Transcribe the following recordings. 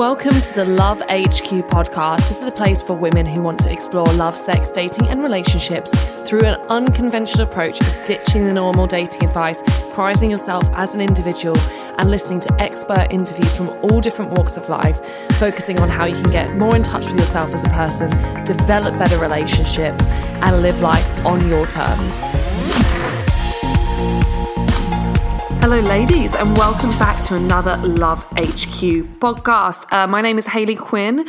Welcome to the Love HQ podcast. This is a place for women who want to explore love, sex, dating, and relationships through an unconventional approach of ditching the normal dating advice, prizing yourself as an individual, and listening to expert interviews from all different walks of life, focusing on how you can get more in touch with yourself as a person, develop better relationships, and live life on your terms. Hello, ladies, and welcome back to another Love HQ podcast. Uh, my name is Hayley Quinn.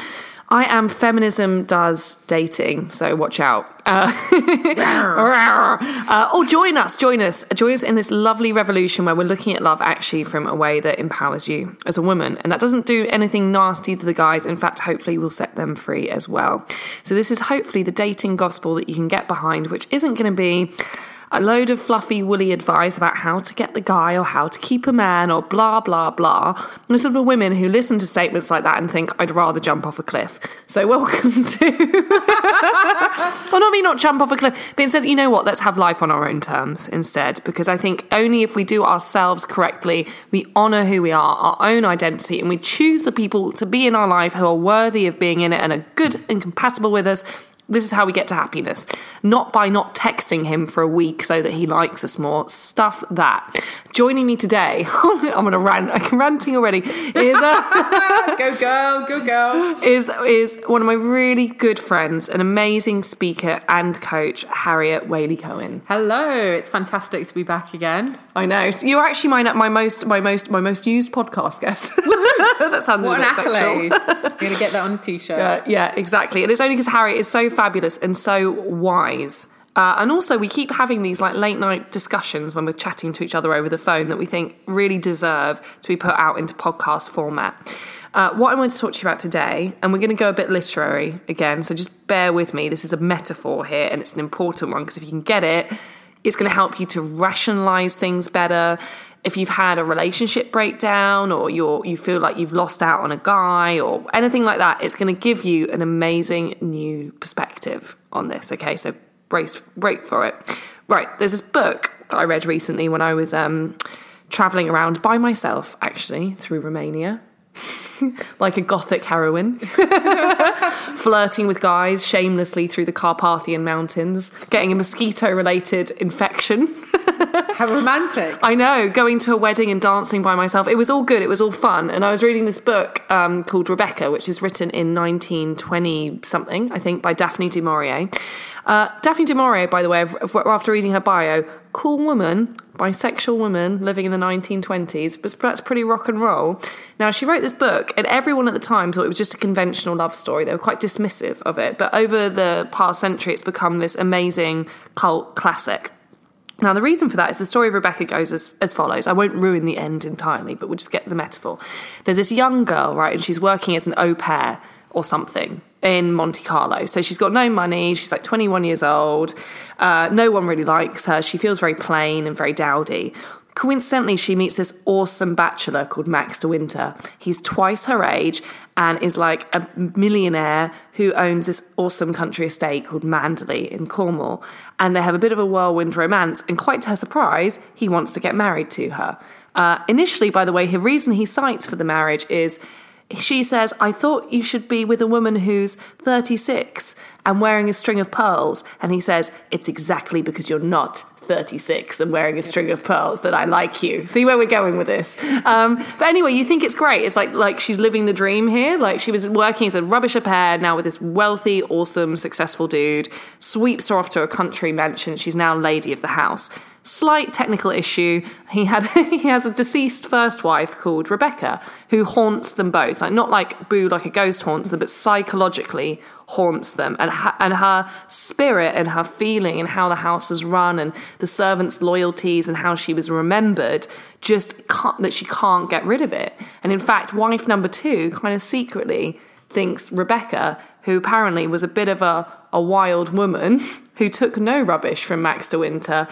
I am Feminism Does Dating, so watch out. Uh, uh, or join us, join us, join us in this lovely revolution where we're looking at love actually from a way that empowers you as a woman. And that doesn't do anything nasty to the guys. In fact, hopefully, will set them free as well. So, this is hopefully the dating gospel that you can get behind, which isn't going to be a load of fluffy, woolly advice about how to get the guy or how to keep a man or blah, blah, blah. And sort of women who listen to statements like that and think, I'd rather jump off a cliff. So, welcome to. well, not me not jump off a cliff, but instead, you know what? Let's have life on our own terms instead. Because I think only if we do ourselves correctly, we honour who we are, our own identity, and we choose the people to be in our life who are worthy of being in it and are good and compatible with us this is how we get to happiness. Not by not texting him for a week so that he likes us more. Stuff that. Joining me today, I'm going to rant. I'm ranting already. Is uh, go girl, go girl. is is one of my really good friends, an amazing speaker and coach, Harriet Waley Cohen. Hello, it's fantastic to be back again. I know you're actually my my most my most my most used podcast guest. that sounds What a an bit sexual. accolade! You're gonna get that on a t-shirt. Uh, yeah, exactly. And it's only because Harriet is so fabulous and so wise. Uh, and also, we keep having these like late night discussions when we're chatting to each other over the phone that we think really deserve to be put out into podcast format. Uh, what I want to talk to you about today, and we're going to go a bit literary again, so just bear with me. This is a metaphor here, and it's an important one because if you can get it, it's going to help you to rationalize things better. If you've had a relationship breakdown or you're, you feel like you've lost out on a guy or anything like that, it's going to give you an amazing new perspective on this. Okay, so brace, break for it. Right, there's this book that I read recently when I was um, traveling around by myself, actually, through Romania. like a gothic heroine, flirting with guys shamelessly through the Carpathian Mountains, getting a mosquito related infection. How romantic! I know, going to a wedding and dancing by myself. It was all good, it was all fun. And I was reading this book um, called Rebecca, which is written in 1920 something, I think, by Daphne du Maurier. Uh, Daphne du Maurier, by the way, after reading her bio, cool woman, bisexual woman living in the 1920s, but that's pretty rock and roll. Now, she wrote this book, and everyone at the time thought it was just a conventional love story. They were quite dismissive of it. But over the past century, it's become this amazing cult classic. Now, the reason for that is the story of Rebecca goes as, as follows. I won't ruin the end entirely, but we'll just get the metaphor. There's this young girl, right, and she's working as an au pair or something in Monte Carlo. So she's got no money. She's like 21 years old. Uh, no one really likes her. She feels very plain and very dowdy. Coincidentally, she meets this awesome bachelor called Max de Winter. He's twice her age and is like a millionaire who owns this awesome country estate called Manderley in Cornwall. And they have a bit of a whirlwind romance. And quite to her surprise, he wants to get married to her. Uh, initially, by the way, the reason he cites for the marriage is she says, I thought you should be with a woman who's 36 and wearing a string of pearls. And he says, It's exactly because you're not 36 and wearing a string of pearls that I like you. See where we're going with this. Um, but anyway, you think it's great. It's like like she's living the dream here. Like she was working as a rubbish au pair, now with this wealthy, awesome, successful dude, sweeps her off to a country mansion. She's now lady of the house. Slight technical issue. He had he has a deceased first wife called Rebecca who haunts them both. Like not like boo like a ghost haunts them, but psychologically haunts them and ha- and her spirit and her feeling and how the house was run and the servants' loyalties and how she was remembered just can't, that she can't get rid of it. And in fact, wife number two kind of secretly thinks Rebecca, who apparently was a bit of a, a wild woman who took no rubbish from Max de Winter,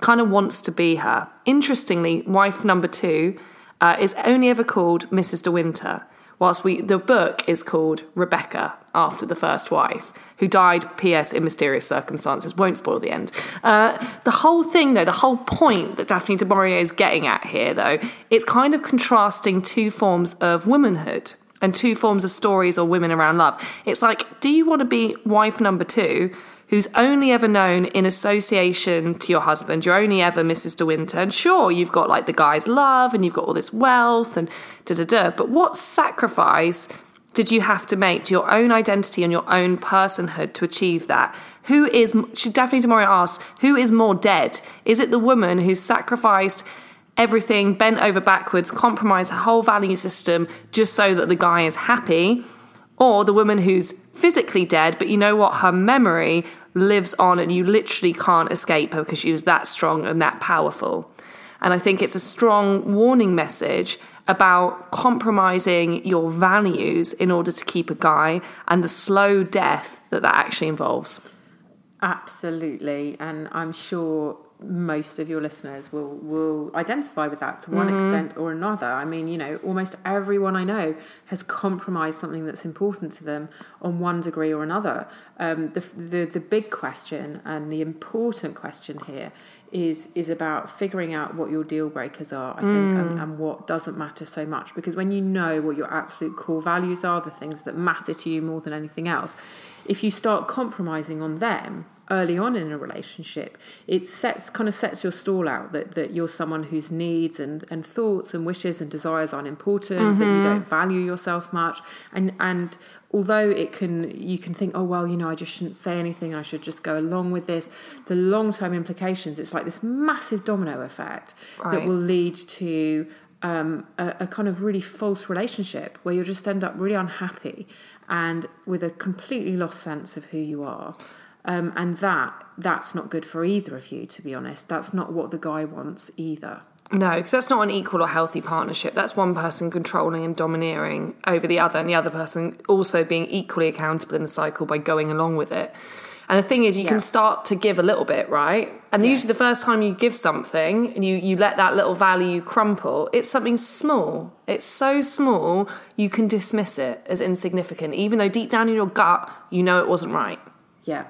kind of wants to be her. Interestingly, wife number two uh, is only ever called Mrs. de Winter, whilst we the book is called Rebecca after the first wife, who died, P.S., in mysterious circumstances. Won't spoil the end. Uh, the whole thing, though, the whole point that Daphne du Maurier is getting at here, though, it's kind of contrasting two forms of womanhood and two forms of stories or women around love. It's like, do you want to be wife number two? Who's only ever known in association to your husband? You're only ever Mrs. De Winter. And sure, you've got like the guy's love and you've got all this wealth and da da da. But what sacrifice did you have to make to your own identity and your own personhood to achieve that? Who is, she du Maurier asks, who is more dead? Is it the woman who's sacrificed everything, bent over backwards, compromised her whole value system just so that the guy is happy? Or the woman who's physically dead, but you know what? Her memory lives on and you literally can't escape her because she was that strong and that powerful. And I think it's a strong warning message about compromising your values in order to keep a guy and the slow death that that actually involves. Absolutely, and I'm sure most of your listeners will will identify with that to one Mm-hmm. extent or another. I mean, you know, almost everyone I know has compromised something that's important to them on one degree or another. Um, the, the the big question and the important question here is is about figuring out what your deal breakers are, I think, and, and what doesn't matter so much. Because when you know what your absolute core values are, the things that matter to you more than anything else, if you start compromising on them early on in a relationship, it sets kind of sets your stall out that, that you're someone whose needs and, and thoughts and wishes and desires aren't important, that you don't value yourself much. And and although it can you can think, oh well, you know, I just shouldn't say anything, I should just go along with this, the long term implications, it's like this massive domino effect that will lead to um, a, a kind of really false relationship where you'll just end up really unhappy and with a completely lost sense of who you are. Um, and that that's not good for either of you, to be honest. That's not what the guy wants either. No, because that's not an equal or healthy partnership. That's one person controlling and domineering over the other, and the other person also being equally accountable in the cycle by going along with it. And the thing is, you Yeah. can start to give a little bit, right? And usually, the first time you give something and you, you let that little value crumple, it's something small. It's so small, you can dismiss it as insignificant, even though deep down in your gut, you know it wasn't right. Yeah.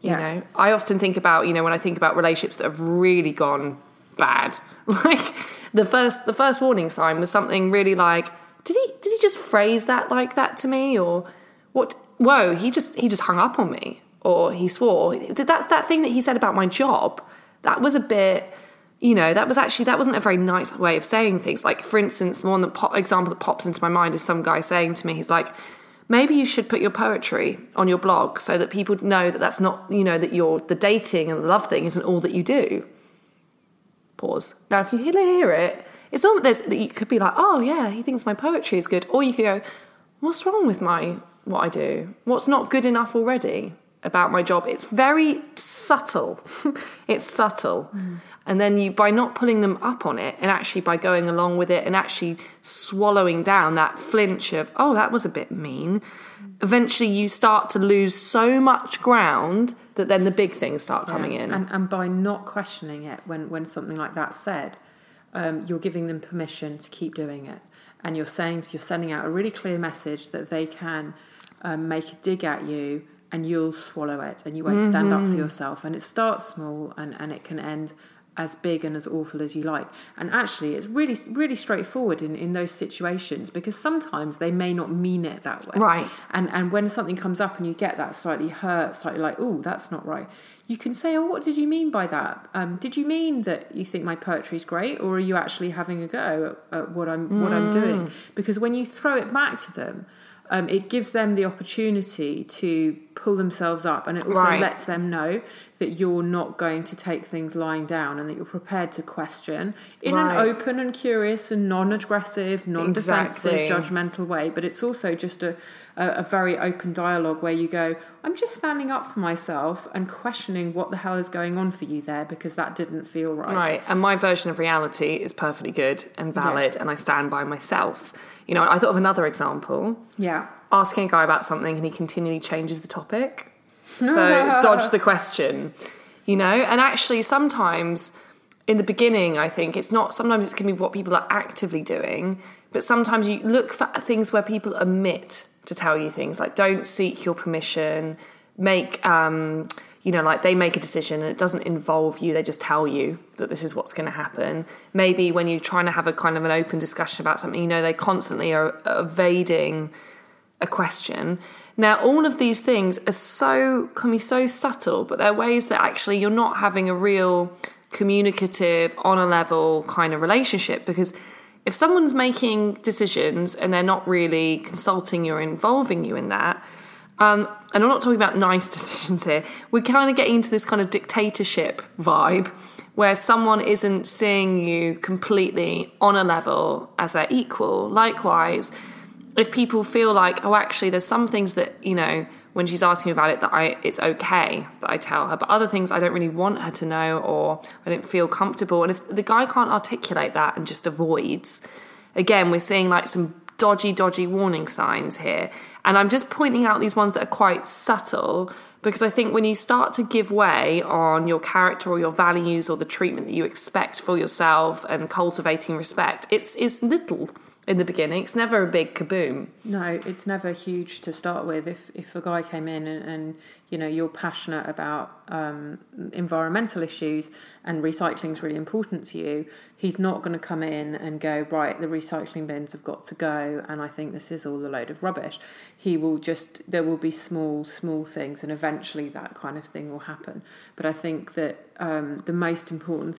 You know, I often think about, you know, when I think about relationships that have really gone bad, like the first the first warning sign was something really like, did he did he just phrase that like that to me? Or what whoa, he just he just hung up on me. Or he swore. Did that that thing that he said about my job, that was a bit you know, that was actually that wasn't a very nice way of saying things. Like, for instance, one that pop, example that pops into my mind is some guy saying to me, he's like, maybe you should put your poetry on your blog so that people know that that's not, you know, that you're the dating and the love thing isn't all that you do. Pause. Now, if you hear, it, it's almost there's that you could be like, oh yeah, he thinks my poetry is good, or you could go, what's wrong with my what I do? What's not good enough already about my job? It's very subtle. it's subtle. Mm. And then you, by not pulling them up on it and actually by going along with it and actually swallowing down that flinch of, oh, that was a bit mean, eventually you start to lose so much ground that then the big things start coming in. And, and by not questioning it when, when something like that's said, um, you're giving them permission to keep doing it. And you're saying, you're sending out a really clear message that they can um, make a dig at you and you'll swallow it and you won't stand up for yourself. And it starts small and, and it can end as big and as awful as you like. And actually, it's really, really straightforward in, in those situations because sometimes they may not mean it that way. Right. And and when something comes up and you get that slightly hurt, slightly like, oh, that's not right. You can say, oh, what did you mean by that? Um, did you mean that you think my poetry is great, or are you actually having a go at, at what I'm what I'm doing? Because when you throw it back to them, um, it gives them the opportunity to pull themselves up and it also Right. lets them know that you're not going to take things lying down and that you're prepared to question in Right. an open and curious and non-aggressive non-defensive Exactly. judgmental way but it's also just a, a, a very open dialogue where you go i'm just standing up for myself and questioning what the hell is going on for you there because that didn't feel right Right. And my version of reality is perfectly good and valid, and I stand by myself. You know, I thought of another example. yeah asking a guy about something and he continually changes the topic. So dodge the question, you know? And actually, sometimes in the beginning, I think it's not, sometimes it's going to be what people are actively doing, but sometimes you look for things where people omit to tell you things, like don't seek your permission, make, um, you know, like they make a decision and it doesn't involve you, they just tell you that this is what's going to happen. Maybe when you're trying to have a kind of an open discussion about something, you know, they constantly are evading a question. Now, all of these things are so can be so subtle, but they're ways that actually you're not having a real communicative, on a level kind of relationship. Because if someone's making decisions and they're not really consulting you or involving you in that, um, and I'm not talking about nice decisions here. We're kind of getting into this kind of dictatorship vibe where someone isn't seeing you completely on a level as their equal. Likewise, if people feel like, oh, actually, there's some things that, you know, when she's asking about it, that I it's okay that I tell her, but other things I don't really want her to know or I don't feel comfortable. And if the guy can't articulate that and just avoids, again, we're seeing like some dodgy, dodgy warning signs here. And I'm just pointing out these ones that are quite subtle because I think when you start to give way on your character or your values or the treatment that you expect for yourself and cultivating respect, it's, it's little in the beginning. It's never a big kaboom. No, it's never huge to start with. If if a guy came in and, and you know you're passionate about um, environmental issues and recycling is really important to you, he's not going to come in and go right. The recycling bins have got to go, and I think this is all a load of rubbish. He will just there will be small small things, and eventually that kind of thing will happen. But I think that um, the most important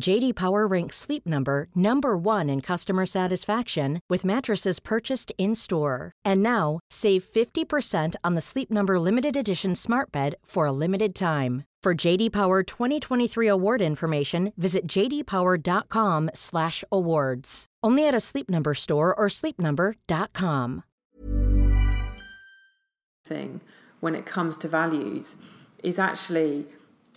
JD Power ranks Sleep Number number 1 in customer satisfaction with mattresses purchased in-store. And now, save 50% on the Sleep Number limited edition Smart Bed for a limited time. For JD Power 2023 award information, visit jdpower.com/awards. Only at a Sleep Number store or sleepnumber.com. thing when it comes to values is actually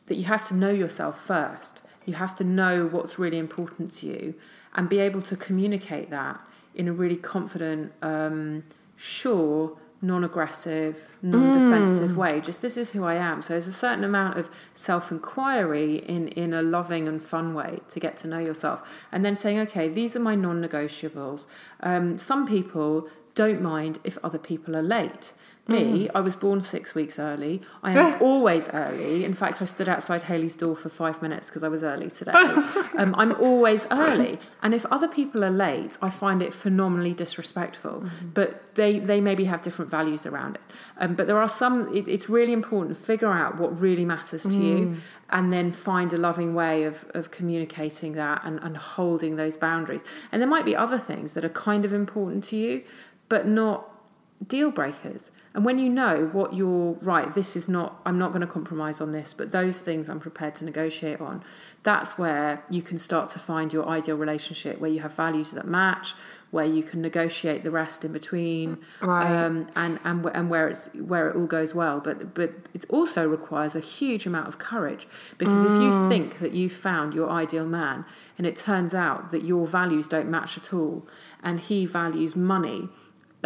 that you have to know yourself first. You have to know what's really important to you and be able to communicate that in a really confident, um, sure, non aggressive, non defensive way. Just this is who I am. So there's a certain amount of self inquiry in, in a loving and fun way to get to know yourself. And then saying, okay, these are my non negotiables. Um, some people don't mind if other people are late. Me, I was born six weeks early. I am always early. In fact, I stood outside Hayley's door for five minutes because I was early today. um, I'm always early. And if other people are late, I find it phenomenally disrespectful. But they, they maybe have different values around it. Um, but there are some, it, it's really important to figure out what really matters to you and then find a loving way of, of communicating that and, and holding those boundaries. And there might be other things that are kind of important to you, but not deal breakers. And when you know what you're right, this is not, I'm not going to compromise on this, but those things I'm prepared to negotiate on, that's where you can start to find your ideal relationship where you have values that match, where you can negotiate the rest in between, Right. um, and and and where it's where it all goes well. But but it also requires a huge amount of courage because if you think that you've found your ideal man and it turns out that your values don't match at all, and he values money,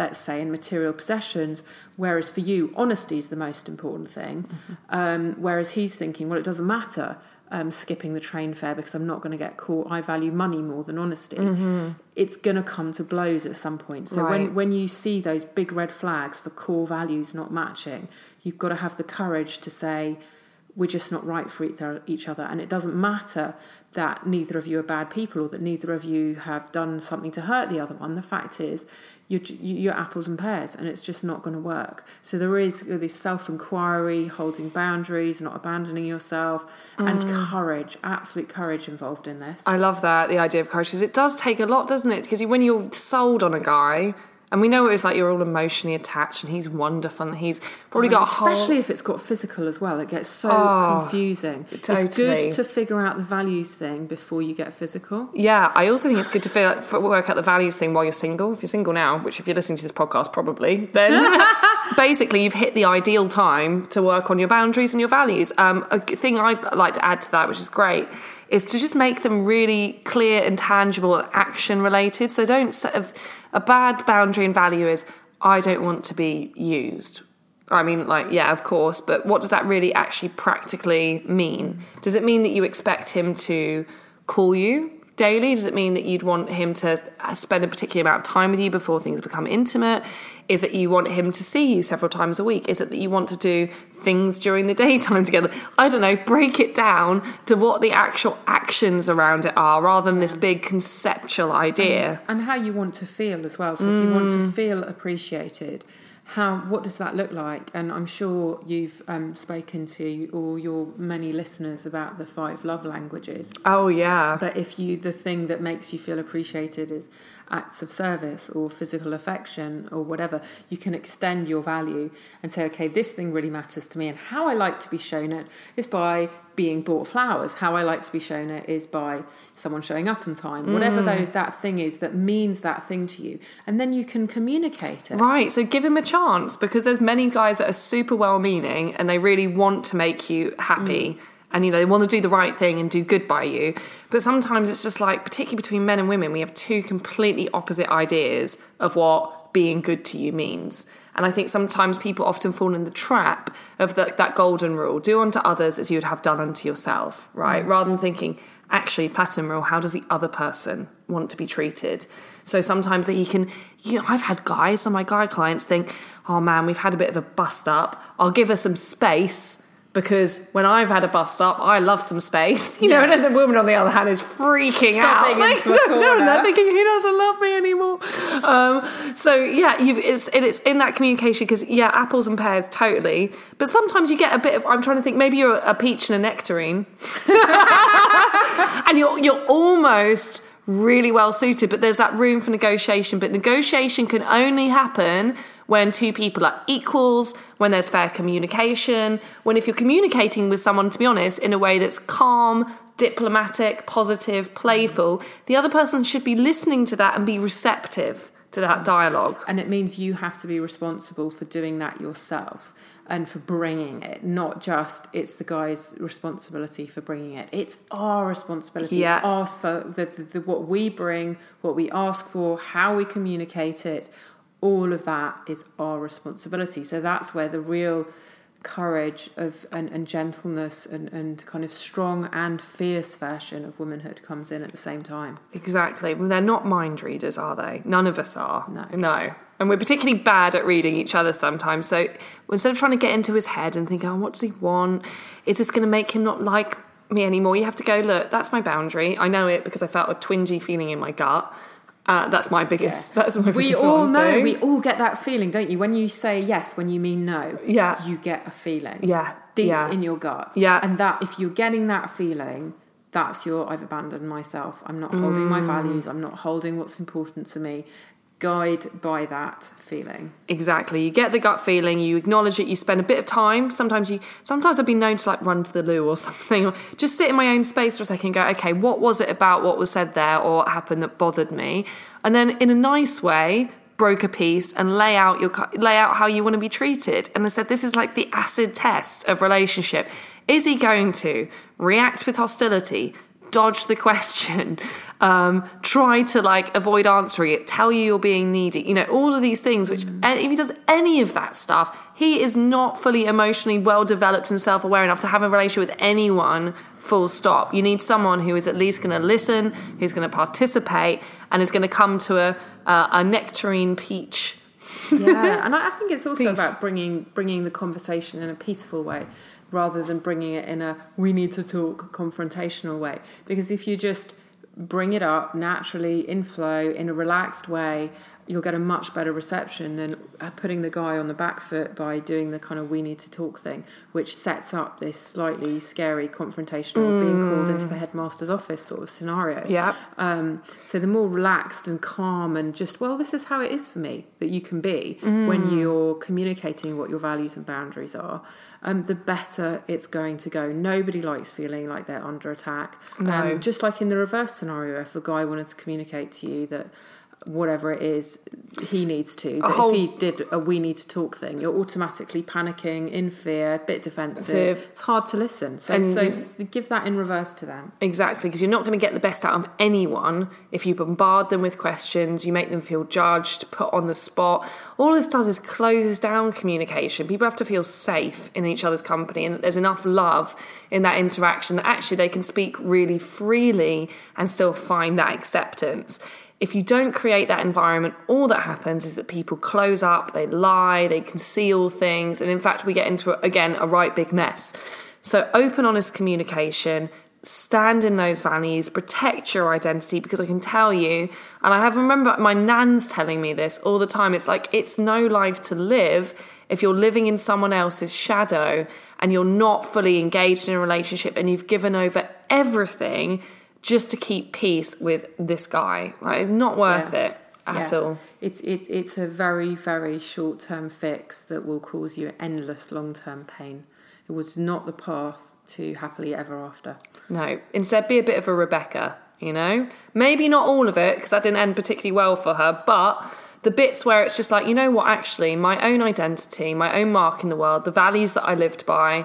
let's say in material possessions, whereas for you honesty is the most important thing, um, whereas he's thinking well it doesn't matter. Um, skipping the train fare because I'm not going to get caught. I value money more than honesty. It's going to come to blows at some point. So Right. when when you see those big red flags for core values not matching, you've got to have the courage to say, we're just not right for each- other. And it doesn't matter that neither of you are bad people or that neither of you have done something to hurt the other one. The fact is, you're, you're apples and pears and it's just not going to work. So there is this self inquiry, holding boundaries, not abandoning yourself, and mm. courage, absolute courage involved in this. I love that the idea of courage because it does take a lot, doesn't it? Because when you're sold on a guy, and we know it's like you're all emotionally attached, and he's wonderful, and he's probably got a whole. especially if it's got physical as well. It gets so Oh, confusing. It's good to figure out the values thing before you get physical. Yeah, I also think it's good to feel, f- work out the values thing while you're single. If you're single now, which if you're listening to this podcast, probably, then basically you've hit the ideal time to work on your boundaries and your values. Um, a thing I'd like to add to that, which is great, is to just make them really clear and tangible and action related. So don't set of a bad boundary and value is I don't want to be used. I mean, like, yeah, of course, but what does that really actually practically mean? Does it mean that you expect him to call you daily? Does it mean that you'd want him to uh, spend a particular amount of time with you before things become intimate? Is that you want him to see you several times a week? Is it that you want to do things during the daytime together? I don't know, break it down to what the actual actions around it are rather than this big conceptual idea. and how you want to feel as well. So if you want Mm. to feel appreciated, how what does that look like? And I'm sure you've um, spoken to all your many listeners about the five love languages. Oh, yeah. But if you the thing that makes you feel appreciated is acts of service or physical affection or whatever, you can extend your value and say, okay, this thing really matters to me, and how I like to be shown it is by being bought flowers. How I like to be shown it is by someone showing up on time. Whatever mm. those that thing is that means that thing to you, and then you can communicate it. Right, so give him a chance because there's many guys that are super well meaning and they really want to make you happy mm. And you know they want to do the right thing and do good by you. But sometimes it's just like particularly between men and women we have two completely opposite ideas of what being good to you means. And I think sometimes people often fall in the trap of the, that golden rule do unto others as you would have done unto yourself, right? Rather than thinking, actually, platinum rule, how does the other person want to be treated? So sometimes that he can, you know, I've had guys, some of my guy clients think, oh man, we've had a bit of a bust up. I'll give her some space because when I've had a bus stop, I love some space. You know, and the woman on the other hand is freaking out. Like, so- they're thinking he doesn't love me anymore. Um, so yeah, you've, it's it's in that communication because yeah, apples and pears totally. But sometimes you get a bit of. I'm trying to think. Maybe you're a peach and a nectarine, and you're you're almost really well suited. But there's that room for negotiation. But negotiation can only happen when two people are equals, when there's fair communication, when if you're communicating with someone, to be honest, in a way that's calm, diplomatic, positive, playful, the other person should be listening to that and be receptive to that dialogue. And it means you have to be responsible for doing that yourself and for bringing it, not just it's the guy's responsibility for bringing it. It's our responsibility. Yeah. Ask for the, the, the, what we bring, what we ask for, how we communicate it. All of that is our responsibility. So that's where the real courage of and, and gentleness and, and kind of strong and fierce version of womanhood comes in at the same time. Exactly. Well, they're not mind readers, are they? None of us are. No. No. And we're particularly bad at reading each other sometimes. So instead of trying to get into his head and think, oh, what does he want? Is this going to make him not like me anymore? You have to go, look, that's my boundary. I know it because I felt a twingy feeling in my gut. Uh, that's my biggest. That's my We all know, thing. we all get that feeling, don't you? When you say yes, when you mean no, Yeah. you get a feeling. Yeah, Deep yeah. in your gut. Yeah. And that, if you're getting that feeling, that's your, I've abandoned myself. I'm not holding my Mm. values. I'm not holding what's important to me. Guide by that feeling. Exactly. You get the gut feeling, you acknowledge it, you spend a bit of time. Sometimes you sometimes I've been known to like run to the loo or something, or just sit in my own space for a second go, okay, what was it about what was said there or what happened that bothered me? And then in a nice way, broke a piece and lay out your lay out how you want to be treated. And I said this is like the acid test of relationship. Is he going to react with hostility? dodge the question, um, try to like avoid answering it, tell you you're being needy, you know, all of these things, which and if he does any of that stuff, he is not fully emotionally well developed and self aware enough to have a relationship with anyone, full stop. You need someone who is at least going to listen, who's going to participate, and is going to come to a, uh, a nectarine peach. yeah, and I I think it's also Peace. about bringing bringing the conversation in a peaceful way, rather than bringing it in a we need to talk confrontational way. Because if you just bring it up naturally in flow in a relaxed way, you'll get a much better reception than uh, putting the guy on the back foot by doing the kind of we need to talk thing, which sets up this slightly scary confrontational being called into the headmaster's office sort of scenario. Yeah. Um, so the more relaxed and calm and just, well, this is how it is for me that you can be when you're communicating what your values and boundaries are, um, the better it's going to go. Nobody likes feeling like they're under attack. No. Um, just like in the reverse scenario, if the guy wanted to communicate to you that whatever it is he needs to, that whole- if he did a we need to talk thing, you're automatically panicking, in fear, a bit defensive. Defensive. It's hard to listen. So, And- so give that in reverse to them. Exactly, because you're not going to get the best out of anyone if you bombard them with questions, you make them feel judged, put on the spot. All this does is closes down communication. People have to feel safe in each other's company and that there's enough love in that interaction that actually they can speak really freely and still find that acceptance. If you don't create that environment, all that happens is that people close up, they lie, they conceal things, and in fact, we get into, again, a right big mess. So, open, honest communication, stand in those values, protect your identity because I can tell you, and I have remember my nan's telling me this all the time. It's like it's no life to live if you're living in someone else's shadow and you're not fully engaged in a relationship and you've given over everything just to keep peace with this guy. Like, it's not worth Yeah. it at Yeah. all. It's it's it's a very very short term fix that will cause you endless long term pain. It was not the path to happily ever after. No, instead be a bit of a Rebecca, you know? Maybe not all of it, because that didn't end particularly well for her, but the bits where it's just like, you know what, actually, my own identity, my own mark in the world, the values that I lived by,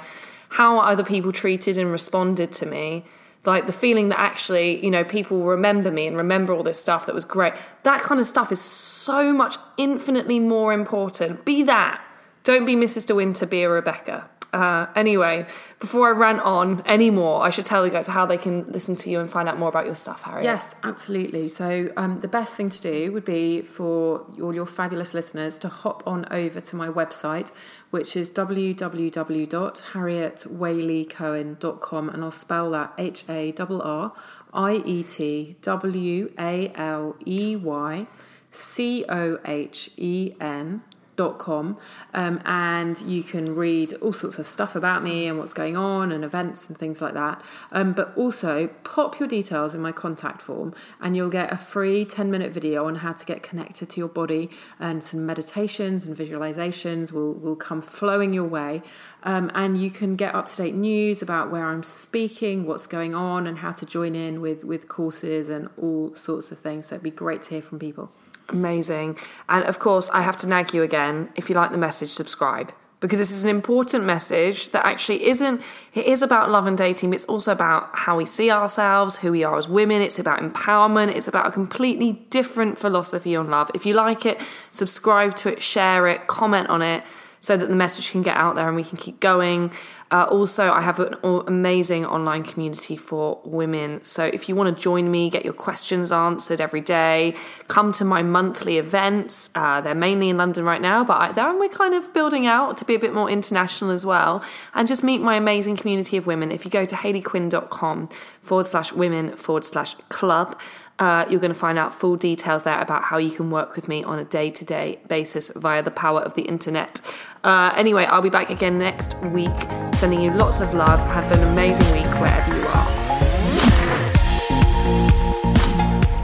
how other people treated and responded to me, like the feeling that actually, you know, people will remember me and remember all this stuff that was great. That kind of stuff is so much infinitely more important. Be that. Don't be Mrs. De Winter, be a Rebecca. Uh, anyway, before I rant on anymore, I should tell you guys how they can listen to you and find out more about your stuff, Harry. Yes, absolutely. So um, the best thing to do would be for all your fabulous listeners to hop on over to my website, which is www.harrietwaleycohen.com, and I'll spell that H A R R I E T W A L E Y C O H E N dot com um, and you can read all sorts of stuff about me and what's going on and events and things like that. Um, but also pop your details in my contact form and you'll get a free 10 minute video on how to get connected to your body and some meditations and visualizations will, will come flowing your way. Um, and you can get up to date news about where I'm speaking what's going on and how to join in with with courses and all sorts of things. So it'd be great to hear from people Amazing. And of course, I have to nag you again. If you like the message, subscribe. Because this is an important message that actually isn't, it is about love and dating, it's also about how we see ourselves, who we are as women. It's about empowerment. It's about a completely different philosophy on love. If you like it, subscribe to it, share it, comment on it so that the message can get out there and we can keep going. Uh, also, I have an amazing online community for women. So if you want to join me, get your questions answered every day, come to my monthly events. Uh, they're mainly in London right now, but I, we're kind of building out to be a bit more international as well. And just meet my amazing community of women. If you go to hayleyquinn.com forward slash women forward slash club, uh, you're going to find out full details there about how you can work with me on a day to day basis via the power of the internet. Uh, anyway, I'll be back again next week, sending you lots of love. Have an amazing week wherever you are.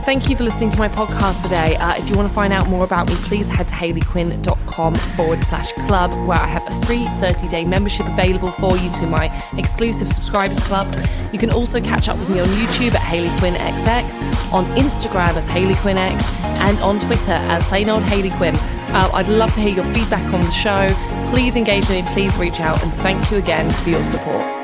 Thank you for listening to my podcast today. Uh, if you want to find out more about me, please head to hayleyquinn.com forward slash club, where I have a free 30 day membership available for you to my exclusive subscribers club. You can also catch up with me on YouTube at Hayley Quinn XX, on Instagram as Hayley Quinn X, and on Twitter as plain old Hayley Quinn. Uh, I'd love to hear your feedback on the show. Please engage with me, please reach out, and thank you again for your support.